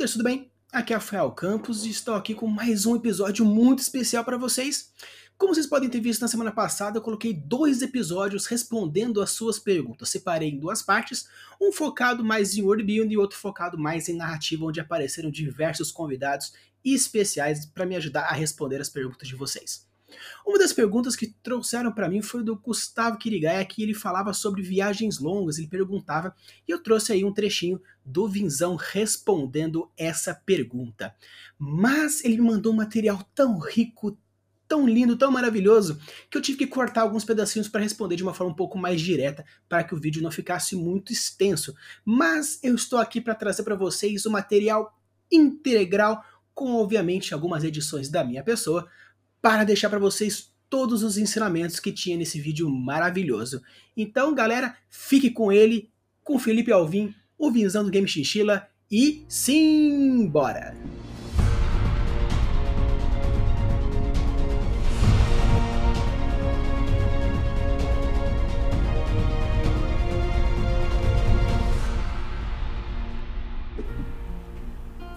Builders, tudo bem? Aqui é Rafael Campos e estou aqui com mais um episódio muito especial para vocês. Como vocês podem ter visto na semana passada, eu coloquei dois episódios respondendo as suas perguntas. Separei em duas partes, um focado mais em worldbuilding e outro focado mais em narrativa, onde apareceram diversos convidados especiais para me ajudar a responder as perguntas de vocês. Uma das perguntas que trouxeram para mim foi do Gustavo Kirigaya, que ele falava sobre viagens longas, ele perguntava, e eu trouxe aí um trechinho do Vinzão respondendo essa pergunta. Mas ele me mandou um material tão rico, tão lindo, tão maravilhoso, que eu tive que cortar alguns pedacinhos para responder de uma forma um pouco mais direta, para que o vídeo não ficasse muito extenso. Mas eu estou aqui para trazer para vocês o material integral, com obviamente algumas edições da minha pessoa, para deixar para vocês todos os ensinamentos que tinha nesse vídeo maravilhoso. Então, galera, fique com ele, com Felipe Alvim, o Vinzão do Game Chinchila e simbora!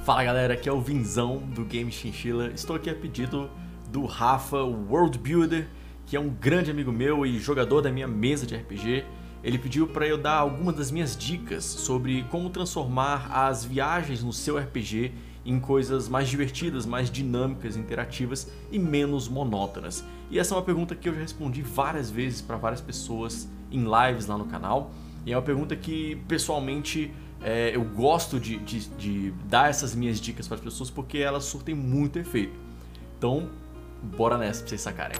Fala galera, aqui é o Vinzão do Game Chinchila. Estou aqui a pedido do Rafa, o World Builder, que é um grande amigo meu e jogador da minha mesa de RPG. Ele pediu para eu dar algumas das minhas dicas sobre como transformar as viagens no seu RPG em coisas mais divertidas, mais dinâmicas, interativas e menos monótonas. E essa é uma pergunta que eu já respondi várias vezes para várias pessoas em lives lá no canal. E é uma pergunta que pessoalmente é, eu gosto de, de, de dar essas minhas dicas para as pessoas porque elas surtem muito efeito. Então, bora nessa pra vocês sacarem.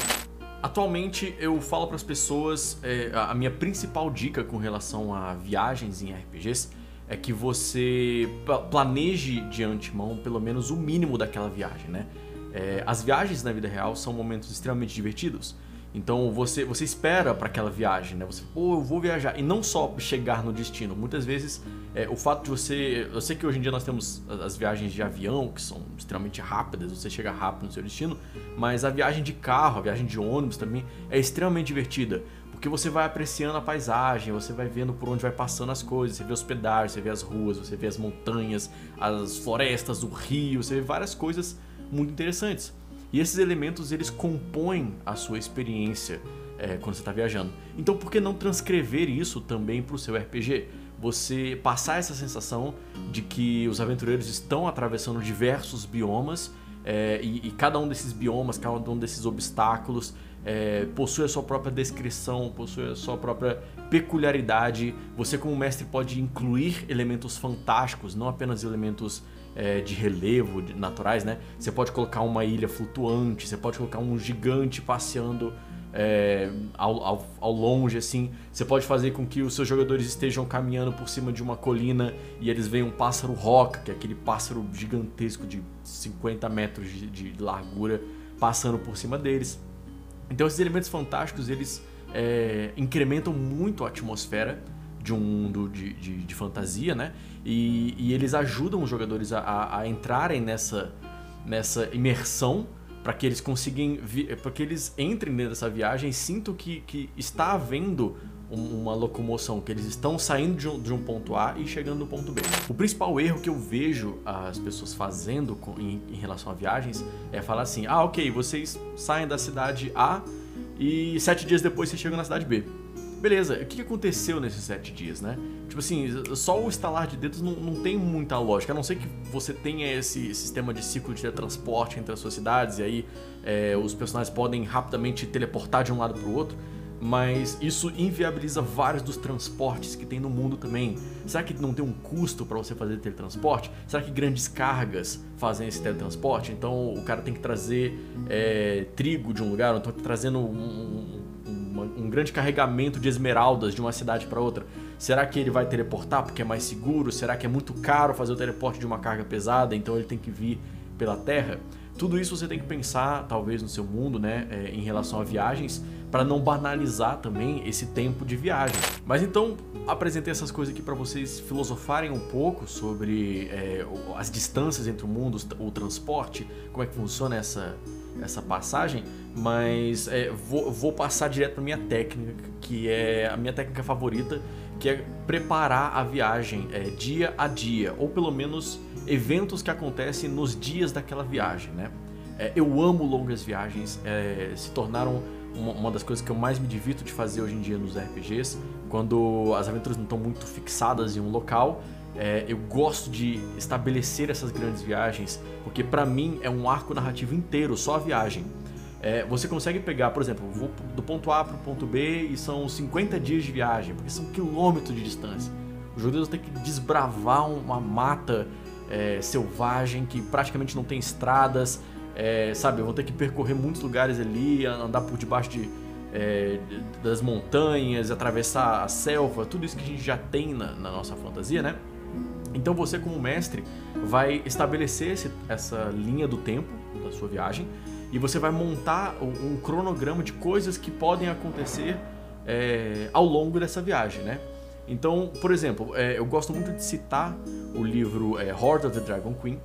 Atualmente eu falo para as pessoas, é, a minha principal dica com relação a viagens em RPGs é que você planeje de antemão pelo menos o mínimo daquela viagem, né? É, as viagens na vida real são momentos extremamente divertidos. Então você, você espera para aquela viagem, né? Você, pô, eu vou viajar. E não só chegar no destino. Muitas vezes é, o fato de você. Eu sei que hoje em dia nós temos as viagens de avião, que são extremamente rápidas, você chega rápido no seu destino, mas a viagem de carro, a viagem de ônibus também é extremamente divertida. Porque você vai apreciando a paisagem, você vai vendo por onde vai passando as coisas, você vê os pedágios, você vê as ruas, você vê as montanhas, as florestas, o rio, você vê várias coisas muito interessantes. E esses elementos eles compõem a sua experiência é, quando você está viajando. Então por que não transcrever isso também para o seu RPG? Você passar essa sensação de que os aventureiros estão atravessando diversos biomas é, e, e, cada um desses biomas, cada um desses obstáculos é, possui a sua própria descrição, possui a sua própria peculiaridade. Você, como mestre, pode incluir elementos fantásticos, não apenas elementos é, de relevo de, naturais, né? Você pode colocar uma ilha flutuante, você pode colocar um gigante passeando é, ao, ao, ao, longe, assim. Você pode fazer com que os seus jogadores estejam caminhando por cima de uma colina e eles veem um pássaro roca, que é aquele pássaro gigantesco de 50 metros de, de largura, passando por cima deles. Então esses elementos fantásticos, eles é, incrementam muito a atmosfera de um mundo de, de, de fantasia, né? E, e, eles ajudam os jogadores a, a, a entrarem nessa, nessa imersão para que eles consigam para que eles entrem dentro dessa viagem e sintam que, que está havendo uma locomoção, que eles estão saindo de um, de um, ponto A e chegando no ponto B. O principal erro que eu vejo as pessoas fazendo com, em, em, relação a viagens é falar assim: ah, ok, vocês saem da cidade A e sete dias depois vocês chegam na cidade B. Beleza, o que aconteceu nesses sete dias, né? Tipo assim, só o estalar de dedos não, não tem muita lógica, a não ser que você tenha esse sistema de ciclo de transporte entre as suas cidades e aí é, os personagens podem rapidamente teleportar de um lado para o outro, mas isso inviabiliza vários dos transportes que tem no mundo também. Será que não tem um custo para você fazer teletransporte? Será que grandes cargas fazem esse teletransporte? Então o cara tem que trazer é, trigo de um lugar, ou então tá trazendo um, um grande carregamento de esmeraldas de uma cidade para outra. Será que ele vai teleportar porque é mais seguro? Será que é muito caro fazer o teleporte de uma carga pesada, então ele tem que vir pela terra? Tudo isso você tem que pensar, talvez, no seu mundo, né, é, em relação a viagens, para não banalizar também esse tempo de viagem. Mas então, apresentei essas coisas aqui para vocês filosofarem um pouco sobre é, as distâncias entre o mundo, o transporte, como é que funciona essa, essa passagem, mas é, vou, vou, passar direto para minha técnica, que é a minha técnica favorita que é preparar a viagem é, dia a dia, ou pelo menos eventos que acontecem nos dias daquela viagem, né? É, eu amo longas viagens, é, se tornaram uma, uma, das coisas que eu mais me divirto de fazer hoje em dia nos RPGs, quando as aventuras não estão muito fixadas em um local. É, eu gosto de estabelecer essas grandes viagens, porque para mim é um arco narrativo inteiro, só a viagem. É, você consegue pegar, por exemplo, vou do ponto A para o ponto B e são 50 dias de viagem, porque são quilômetros de distância. Os jogadores têm que desbravar uma mata é, selvagem que praticamente não tem estradas, é, sabe? Vão ter que percorrer muitos lugares ali, andar por debaixo de, é, das montanhas, atravessar a selva, tudo isso que a gente já tem na, na nossa fantasia, né? Então você, como mestre, vai estabelecer esse, essa linha do tempo da sua viagem e você vai montar um, um cronograma de coisas que podem acontecer é, ao longo dessa viagem, né? Então, por exemplo, é, eu gosto muito de citar o livro é, Horde of the Dragon Queen,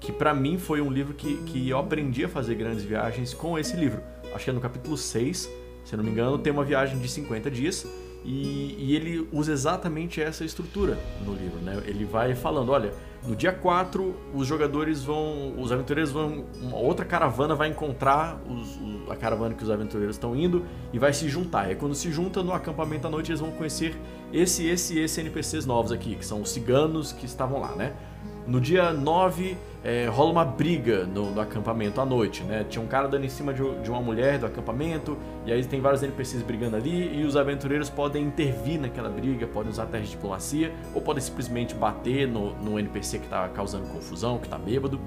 que para mim foi um livro que, que eu aprendi a fazer grandes viagens com esse livro. Acho que é no capítulo 6, se não me engano, tem uma viagem de 50 dias e, e, ele usa exatamente essa estrutura no livro, né? Ele vai falando, olha, no dia 4 os jogadores vão, os aventureiros vão, uma outra caravana vai encontrar os, os, a caravana que os aventureiros estão indo e vai se juntar. E quando se junta no acampamento à noite eles vão conhecer esse, esse e esse NPCs novos aqui, que são os ciganos que estavam lá, né? No dia 9, é, rola uma briga no, no, acampamento à noite, né? Tinha um cara dando em cima de, de, uma mulher do acampamento, e aí tem vários NPCs brigando ali, e os aventureiros podem intervir naquela briga, podem usar testes de diplomacia, ou podem simplesmente bater no, no NPC que está causando confusão, que está bêbado.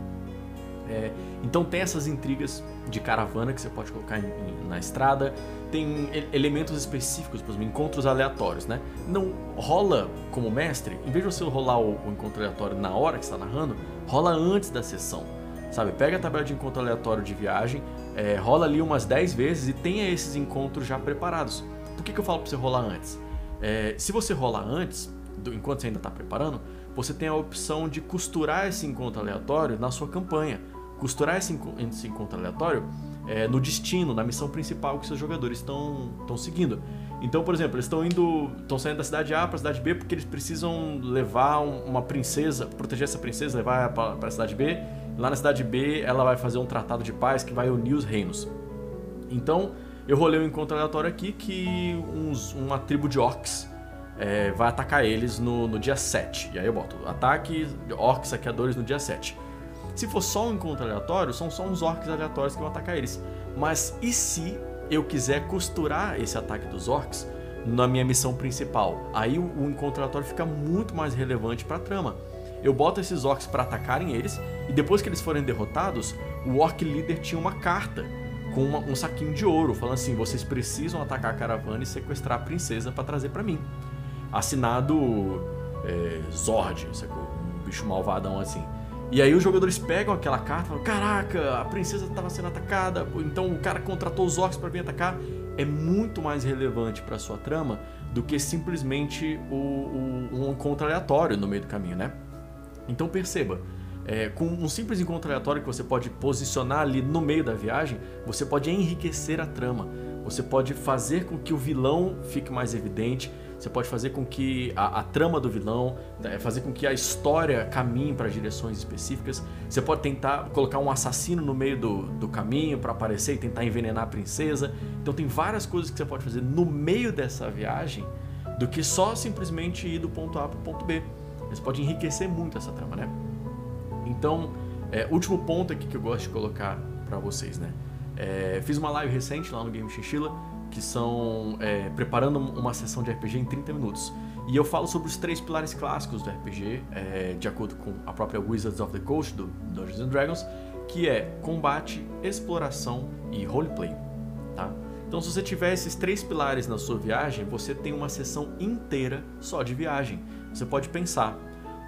É, então tem essas intrigas de caravana que você pode colocar em, em, na estrada, tem elementos específicos, por exemplo, encontros aleatórios, né? Não rola como mestre, em vez de você rolar o, o encontro aleatório na hora que está narrando, rola antes da sessão, sabe? Pega a tabela de encontro aleatório de viagem, é, rola ali umas 10 vezes e tenha esses encontros já preparados. Por que, que eu falo para você rolar antes? É, se você rolar antes, do, enquanto você ainda está preparando, você tem a opção de costurar esse encontro aleatório na sua campanha costurar esse, esse encontro aleatório é, no destino, na missão principal que seus jogadores estão seguindo. Então, por exemplo, eles estão indo, estão saindo da cidade A para a cidade B porque eles precisam levar uma princesa, proteger essa princesa, levar para a cidade B. Lá na cidade B, ela vai fazer um tratado de paz que vai unir os reinos. Então, eu rolei um encontro aleatório aqui que uns, uma tribo de orcs é, vai atacar eles no, no dia 7. E aí eu boto ataque orcs saqueadores no dia 7. Se for só um encontro aleatório, são só uns orcs aleatórios que vão atacar eles. Mas e se eu quiser costurar esse ataque dos orcs na minha missão principal? Aí o, encontro aleatório fica muito mais relevante para a trama. Eu boto esses orcs para atacarem eles e depois que eles forem derrotados, o orc líder tinha uma carta com uma, um saquinho de ouro falando assim: vocês precisam atacar a caravana e sequestrar a princesa para trazer para mim. Assinado é, Zord, sacou? um bicho malvadão assim. E aí os jogadores pegam aquela carta e falam: Caraca, a princesa estava sendo atacada, então o cara contratou os orcs para vir atacar. É muito mais relevante para sua trama do que simplesmente o, o, um encontro aleatório no meio do caminho, né? Então perceba, é, com um simples encontro aleatório que você pode posicionar ali no meio da viagem, você pode enriquecer a trama. Você pode fazer com que o vilão fique mais evidente, você pode fazer com que a, a trama do vilão, né, fazer com que a história caminhe para direções específicas. Você pode tentar colocar um assassino no meio do, do caminho para aparecer e tentar envenenar a princesa. Então tem várias coisas que você pode fazer no meio dessa viagem do que só simplesmente ir do ponto A para o ponto B. Você pode enriquecer muito essa trama, né? Então, é, último ponto aqui que eu gosto de colocar para vocês, né? É, fiz uma live recente lá no Game Chinchilla que são é, preparando uma sessão de RPG em 30 minutos. E eu falo sobre os três pilares clássicos do RPG, é, de acordo com a própria Wizards of the Coast do Dungeons and Dragons, que é combate, exploração e roleplay. Tá? Então, se você tiver esses três pilares na sua viagem, você tem uma sessão inteira só de viagem. Você pode pensar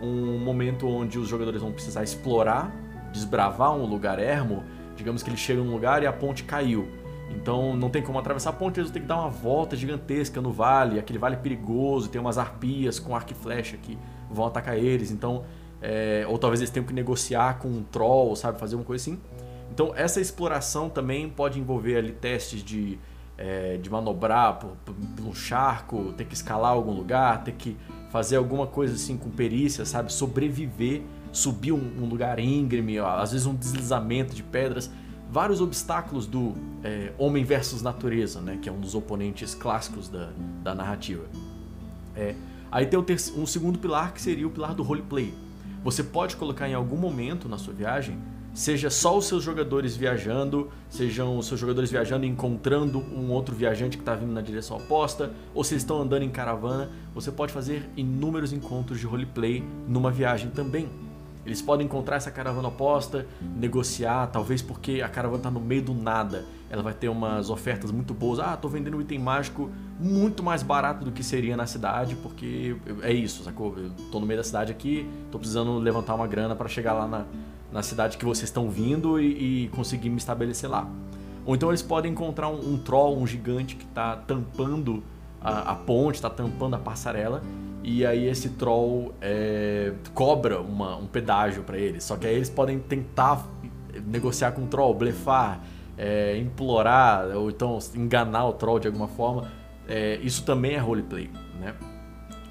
um momento onde os jogadores vão precisar explorar, desbravar um lugar ermo. Digamos que eles chegam num lugar e a ponte caiu. Então não tem como atravessar a ponte, eles vão ter que dar uma volta gigantesca no vale, aquele vale perigoso, tem umas arpias com arco e flecha que vão atacar eles. Então, é, ou talvez eles tenham que negociar com um troll, sabe, fazer uma coisa assim. Então essa exploração também pode envolver ali testes de é, de manobrar por, por, um charco, ter que escalar algum lugar, ter que fazer alguma coisa assim com perícia, sabe? Sobreviver, subir um, um lugar íngreme, ó, às vezes um deslizamento de pedras vários obstáculos do é, homem versus natureza, né, que é um dos oponentes clássicos da, da narrativa. É, aí tem um segundo pilar que seria o pilar do roleplay. Você pode colocar em algum momento na sua viagem, seja só os seus jogadores viajando, sejam os seus jogadores viajando e encontrando um outro viajante que está vindo na direção oposta, ou se estão andando em caravana, você pode fazer inúmeros encontros de roleplay numa viagem também. Eles podem encontrar essa caravana oposta, negociar, talvez porque a caravana está no meio do nada. Ela vai ter umas ofertas muito boas. Ah, tô vendendo um item mágico muito mais barato do que seria na cidade, porque é isso, sacou? Eu tô no meio da cidade aqui, tô precisando levantar uma grana para chegar lá na, na cidade que vocês estão vindo e, e, conseguir me estabelecer lá. Ou então eles podem encontrar um, um troll, um gigante que está tampando a, a ponte, está tampando a passarela e aí esse troll é, cobra uma, um pedágio para eles. Só que aí eles podem tentar negociar com o troll, blefar, é, implorar ou então enganar o troll de alguma forma. É, isso também é roleplay, né?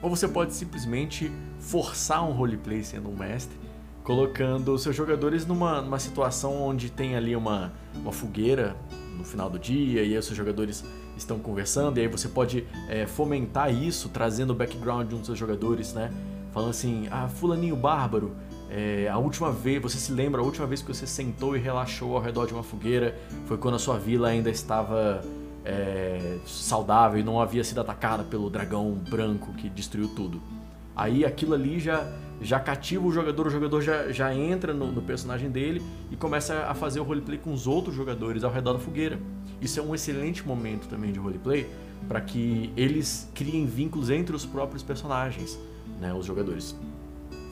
Ou você pode simplesmente forçar um roleplay sendo um mestre, colocando seus jogadores numa, numa situação onde tem ali uma, uma fogueira no final do dia e aí os seus jogadores estão conversando, e aí você pode é, fomentar isso, trazendo o background de um dos seus jogadores, né? Falando assim, ah, fulaninho bárbaro, é, a última vez, você se lembra, a última vez que você sentou e relaxou ao redor de uma fogueira foi quando a sua vila ainda estava é, saudável e não havia sido atacada pelo dragão branco que destruiu tudo. Aí aquilo ali já já cativa o jogador, o jogador já, já entra no, no, personagem dele e começa a fazer o roleplay com os outros jogadores ao redor da fogueira. Isso é um excelente momento também de roleplay para que eles criem vínculos entre os próprios personagens, né, os jogadores.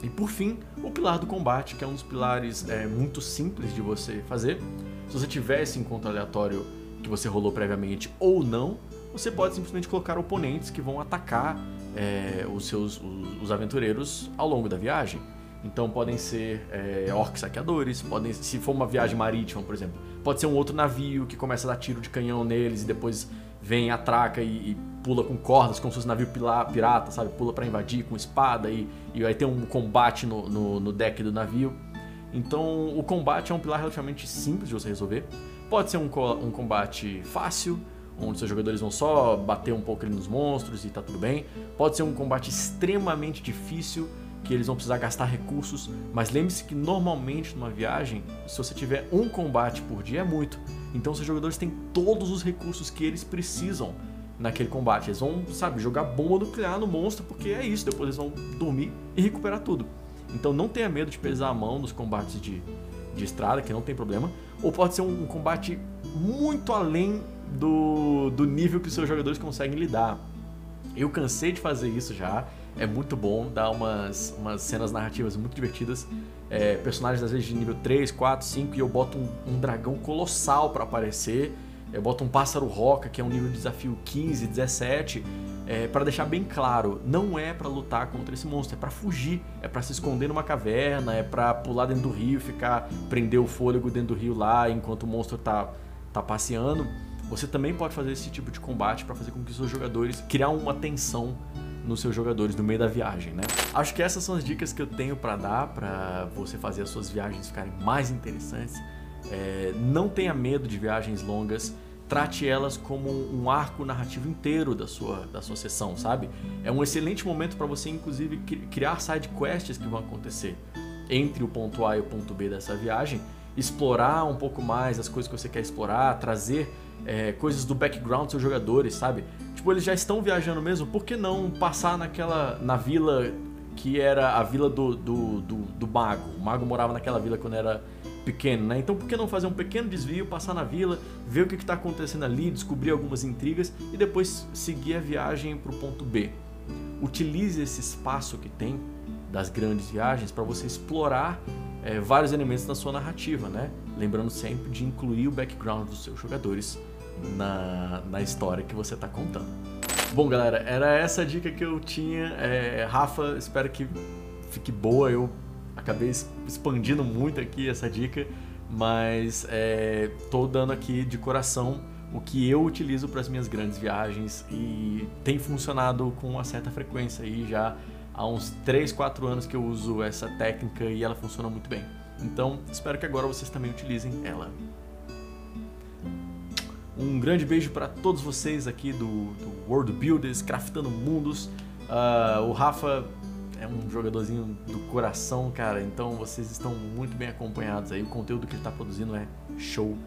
E por fim, o pilar do combate, que é um dos pilares é, muito simples de você fazer. Se você tiver esse encontro aleatório que você rolou previamente ou não, você pode simplesmente colocar oponentes que vão atacar é, os seus os, os, aventureiros ao longo da viagem. Então podem ser é, orcs saqueadores, podem, se for uma viagem marítima, por exemplo, pode ser um outro navio que começa a dar tiro de canhão neles e depois vem, atraca e, e pula com cordas, como se fosse um navio pirata, sabe? Pula para invadir com espada e, e aí tem um combate no, no, no deck do navio. Então o combate é um pilar relativamente simples de você resolver. Pode ser um, um combate fácil, onde seus jogadores vão só bater um pouco ali nos monstros e tá tudo bem. Pode ser um combate extremamente difícil, que eles vão precisar gastar recursos, mas lembre-se que normalmente numa viagem, se você tiver um combate por dia é muito. Então seus jogadores têm todos os recursos que eles precisam naquele combate. Eles vão, sabe, jogar bomba nuclear no monstro, porque é isso, depois eles vão dormir e recuperar tudo. Então não tenha medo de pesar a mão nos combates de, de estrada, que não tem problema. Ou pode ser um, um combate muito além do, do nível que os seus jogadores conseguem lidar. Eu cansei de fazer isso já. É muito bom, dá umas, umas cenas narrativas muito divertidas. É, personagens às vezes de nível 3, 4, 5 e eu boto um, um dragão colossal para aparecer. Eu boto um pássaro roca, que é um nível de desafio 15, 17, é, para deixar bem claro, não é para lutar contra esse monstro, é para fugir, é para se esconder numa caverna, é para pular dentro do rio, ficar prender o fôlego dentro do rio lá enquanto o monstro tá tá passeando. Você também pode fazer esse tipo de combate para fazer com que seus jogadores criar uma tensão nos seus jogadores no meio da viagem, né? Acho que essas são as dicas que eu tenho para dar para você fazer as suas viagens ficarem mais interessantes. É, não tenha medo de viagens longas. Trate elas como um arco narrativo inteiro da sua, da sua sessão, sabe? É um excelente momento para você, inclusive, criar side quests que vão acontecer entre o ponto A e o ponto B dessa viagem, explorar um pouco mais as coisas que você quer explorar, trazer é, coisas do background dos seus jogadores, sabe? Tipo, eles já estão viajando mesmo, por que não passar naquela. na vila que era a vila do, do, do, do mago? O mago morava naquela vila quando era pequeno, né? Então por que não fazer um pequeno desvio, passar na vila, ver o que está acontecendo ali, descobrir algumas intrigas e depois seguir a viagem para o ponto B? Utilize esse espaço que tem das grandes viagens para você explorar é, vários elementos da sua narrativa, né? Lembrando sempre de incluir o background dos seus jogadores na, na história que você está contando. Bom, galera, era essa a dica que eu tinha. É, Rafa, espero que fique boa. Eu acabei expandindo muito aqui essa dica, mas é, tô dando aqui de coração o que eu utilizo para as minhas grandes viagens e tem funcionado com uma certa frequência aí já há uns 3, 4 anos que eu uso essa técnica e ela funciona muito bem. Então, espero que agora vocês também utilizem ela. Um grande beijo para todos vocês aqui do, do, World Builders, Craftando Mundos. Uh, o Rafa é um jogadorzinho do coração, cara, então vocês estão muito bem acompanhados aí. O conteúdo que ele está produzindo é show.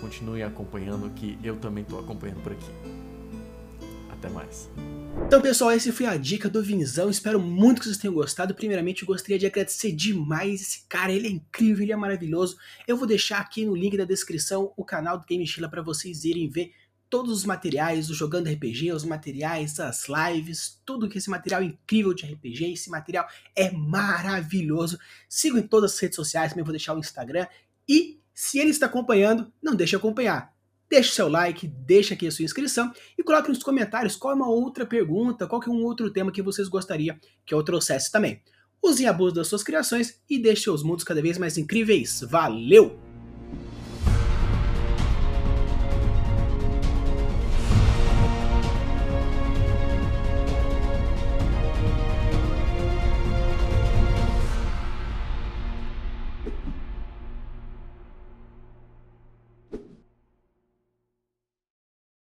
Continue acompanhando, que eu também estou acompanhando por aqui. Até mais. Então, pessoal, essa foi a dica do Vinzão. Espero muito que vocês tenham gostado. Primeiramente, eu gostaria de agradecer demais esse cara. Ele é incrível, ele é maravilhoso. Eu vou deixar aqui no link da descrição o canal do Game Chila para vocês irem ver todos os materiais do Jogando RPG, os materiais, as lives, tudo que esse material incrível de RPG, esse material é maravilhoso. Sigam em todas as redes sociais, também vou deixar o Instagram. E se ele está acompanhando, não deixe de acompanhar deixe seu like, deixe aqui a sua inscrição e coloque nos comentários qual é uma outra pergunta, qual é um outro tema que vocês gostariam que eu trouxesse também. Usem abuso das suas criações e deixe seus mundos cada vez mais incríveis. Valeu!